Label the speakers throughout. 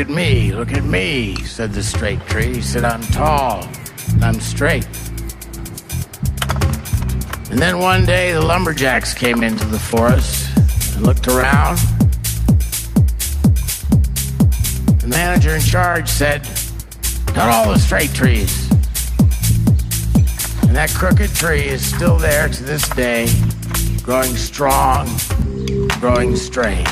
Speaker 1: At me, look at me, said the straight tree. Said I'm tall, and I'm straight. And then one day the lumberjacks came into the forest and looked around. The manager in charge said, Cut all the straight trees. And that crooked tree is still there to this day, growing strong, growing strange.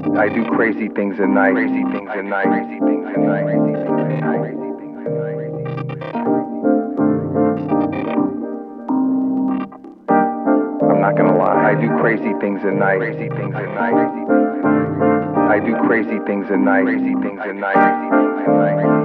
Speaker 2: I do crazy things at night. Crazy things at night. Crazy things at night. Crazy things at night. I'm not gonna lie. I do crazy things at night. Crazy things at night. I do crazy things at night. Crazy things at night. Crazy things at night.